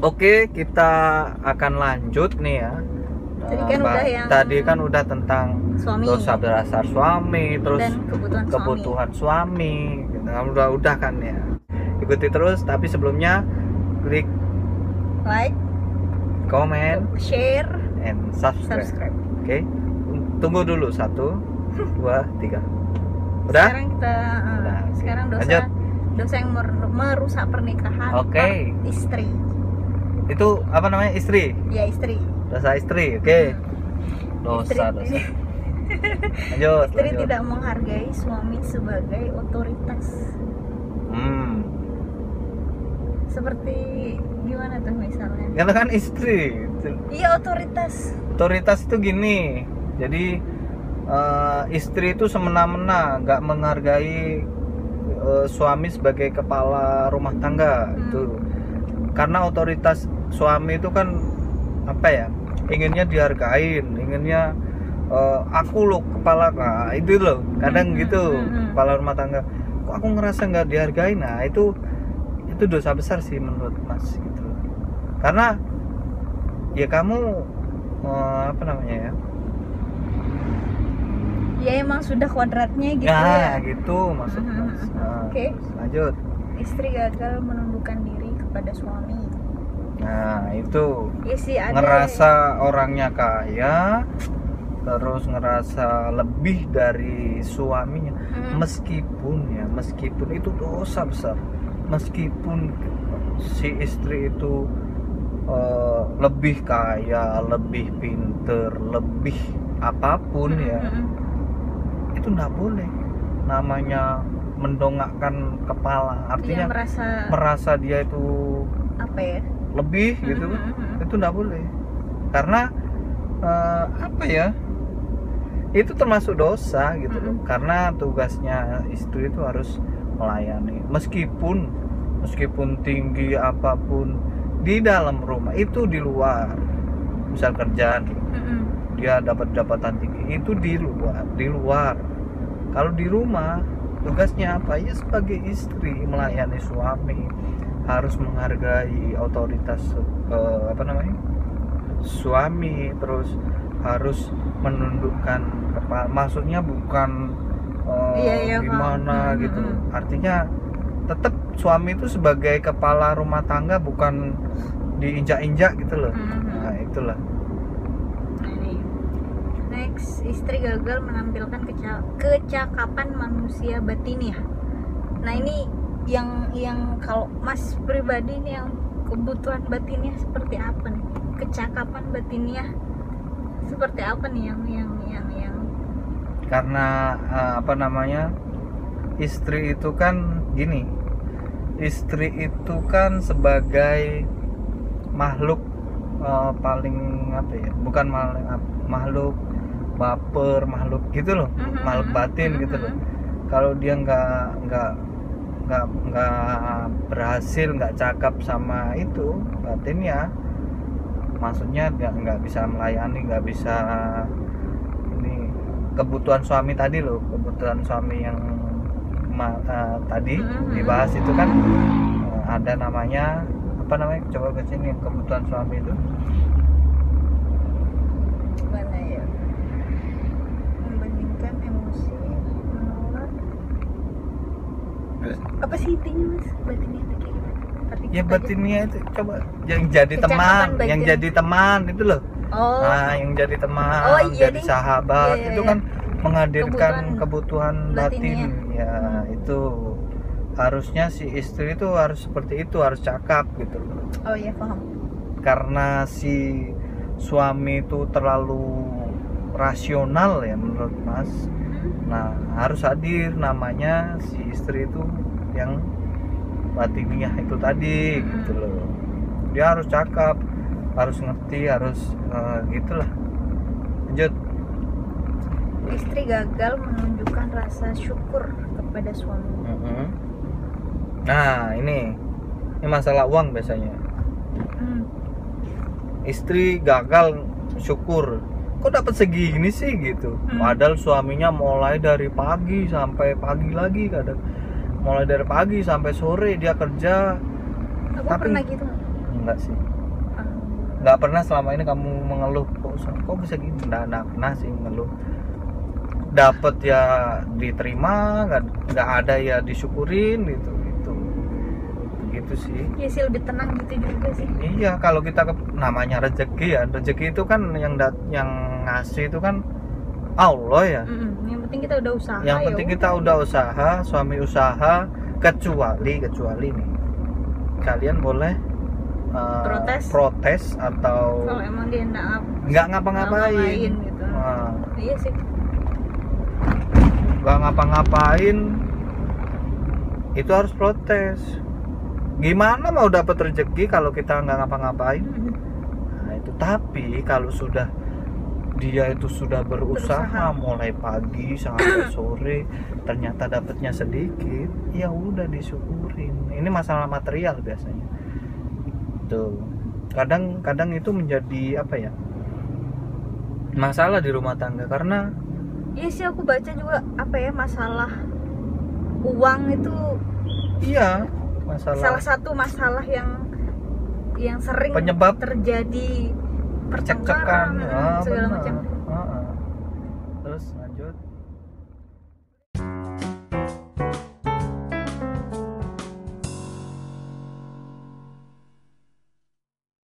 Oke, kita akan lanjut nih ya. Tadi kan udah yang tadi kan udah tentang suami dosa dasar suami, terus dan kebutuhan, kebutuhan suami, gitu. kan udah udah kan ya. Ikuti terus, tapi sebelumnya klik suami. Like, comment share, and subscribe. subscribe. Oke, tunggu dulu satu, dua, tiga. Udah? Sekarang kita eh, Udah. sekarang dosa Lanjut. dosa yang mer- merusak pernikahan per istri. Itu apa namanya istri? Ya istri. Dosa istri, oke. Dosa, Istri- dosa. Lanjut. Istri lanjut. tidak menghargai suami sebagai otoritas. Hmm. Seperti gimana tuh misalnya? Karena kan istri. Iya otoritas. Otoritas itu gini. Jadi eh, istri itu semena-mena, nggak menghargai eh, suami sebagai kepala rumah tangga Hmm. itu. Karena otoritas suami itu kan apa ya? Inginnya dihargain, inginnya eh, aku loh kepala nah, itu loh. Kadang Hmm, gitu kepala rumah tangga. Kok aku ngerasa nggak dihargain? Nah itu itu dosa besar sih menurut Mas gitu. Karena ya kamu eh, apa namanya ya? Ya emang sudah kuadratnya gitu ya, ya. gitu maksud Mas. Nah, Oke. Lanjut. Istri gagal menundukkan diri kepada suami. Nah, itu Ya sih ada. ngerasa orangnya kaya terus ngerasa lebih dari suaminya Hmm. meskipun ya meskipun itu dosa besar meskipun si istri itu eh, lebih kaya lebih pinter lebih apa pun Hmm, ya hmm, hmm. itu nggak boleh namanya mendongakkan kepala Dia artinya merasa merasa dia itu apa ya? Lebih gitu Hmm, hmm, hmm. itu nggak boleh. Karena eh, apa ya itu termasuk dosa gitu. Loh Mm-mm. karena tugasnya istri itu harus melayani. Meskipun meskipun tinggi apa pun di dalam rumah itu di luar. Misal kerjaan Hmm, hmm. dia dapat jabatan tinggi itu di luar di luar. Kalau di rumah tugasnya apa? Ya sebagai istri melayani suami harus menghargai otoritas eh, apa namanya suami terus harus menundukkan kepala maksudnya bukan eh, Iya, iya, gimana Hmm, gitu. hmm, artinya tetap suami itu sebagai kepala rumah tangga bukan diinjak-injak gitu loh. Nah itulah. Nah. Next, istri gagal menampilkan keca- kecakapan manusia batiniah. Nah ini yang yang kalau Mas pribadi ini yang kebutuhan batiniah seperti apa nih? Kecakapan batiniah seperti apa nih yang yang yang yang karena eh, apa namanya istri itu kan gini istri itu kan sebagai makhluk eh, paling apa ya bukan makhluk makhluk baper makhluk gitu loh Mhm, makhluk mhm, batin mhm, gitu loh mhm. kalau dia nggak nggak nggak nggak berhasil nggak cakap sama itu batinnya maksudnya nggak nggak bisa melayani nggak bisa ini kebutuhan suami tadi loh kebutuhan suami yang ma- eh, tadi Mhm. dibahas itu kan eh, ada namanya apa namanya coba ke sini kebutuhan suami itu mana ya? Membandingkan emosi menolak apa sih Batiniah itu kayak gimana? Ya batinnya itu coba yang jadi teman yang jadi teman itu loh. Oh. Nah, yang jadi teman, Oh, iya jadi sahabat Iya, iya, itu iya. kan menghadirkan Kebutuhan kebutuhan, batin. batinnya. Ya, Hmm. itu harusnya si istri itu harus seperti itu, harus cakap gitu loh. Oh iya paham. Karena si suami itu terlalu rasional ya menurut Mas. Nah, harus hadir namanya si istri itu yang batiniah itu tadi Hmm. gitu loh. Dia harus cakap, harus ngerti, harus eh, gitulah. Lanjut. Istri gagal menunjukkan rasa syukur kepada suami. Mhm. Nah, ini ini masalah uang biasanya. Hmm. Istri gagal syukur. Kok dapat segini sih gitu? Hmm. Padahal suaminya mulai dari pagi sampai pagi lagi kadang. Mulai dari pagi sampai sore dia kerja. Aku Tapi- pernah gitu. Enggak sih. nggak pernah selama ini kamu mengeluh kok kok bisa gini nggak nggak pernah sih mengeluh dapat ya diterima nggak nggak ada ya disyukurin gitu gitu gitu sih ya sih lebih tenang gitu juga sih iya kalau kita ke, namanya rezeki ya rezeki itu kan yang dat yang ngasih itu kan Allah ya. Mm-mm. yang penting kita udah usaha yang ya penting kita udah. usaha suami usaha kecuali kecuali nih kalian boleh uh, Protes. protes atau kalau emang dia nggak nggak ngapa-ngapain. gitu. Nah, iya sih. Nggak ngapa-ngapain itu harus protes. Gimana mau dapat rezeki kalau kita nggak ngapa-ngapain? Nah itu tapi kalau sudah dia itu sudah berusaha Berusaha. mulai pagi sampai sore ternyata dapatnya sedikit ya udah disyukurin. Ini masalah material biasanya. Tuh. Kadang kadang itu menjadi apa ya? Masalah di rumah tangga karena iya sih aku baca juga apa ya masalah uang itu iya masalah salah satu masalah yang yang sering Penyebab terjadi percekcokan. Ah, segala macam. Ah, ah. terus lanjut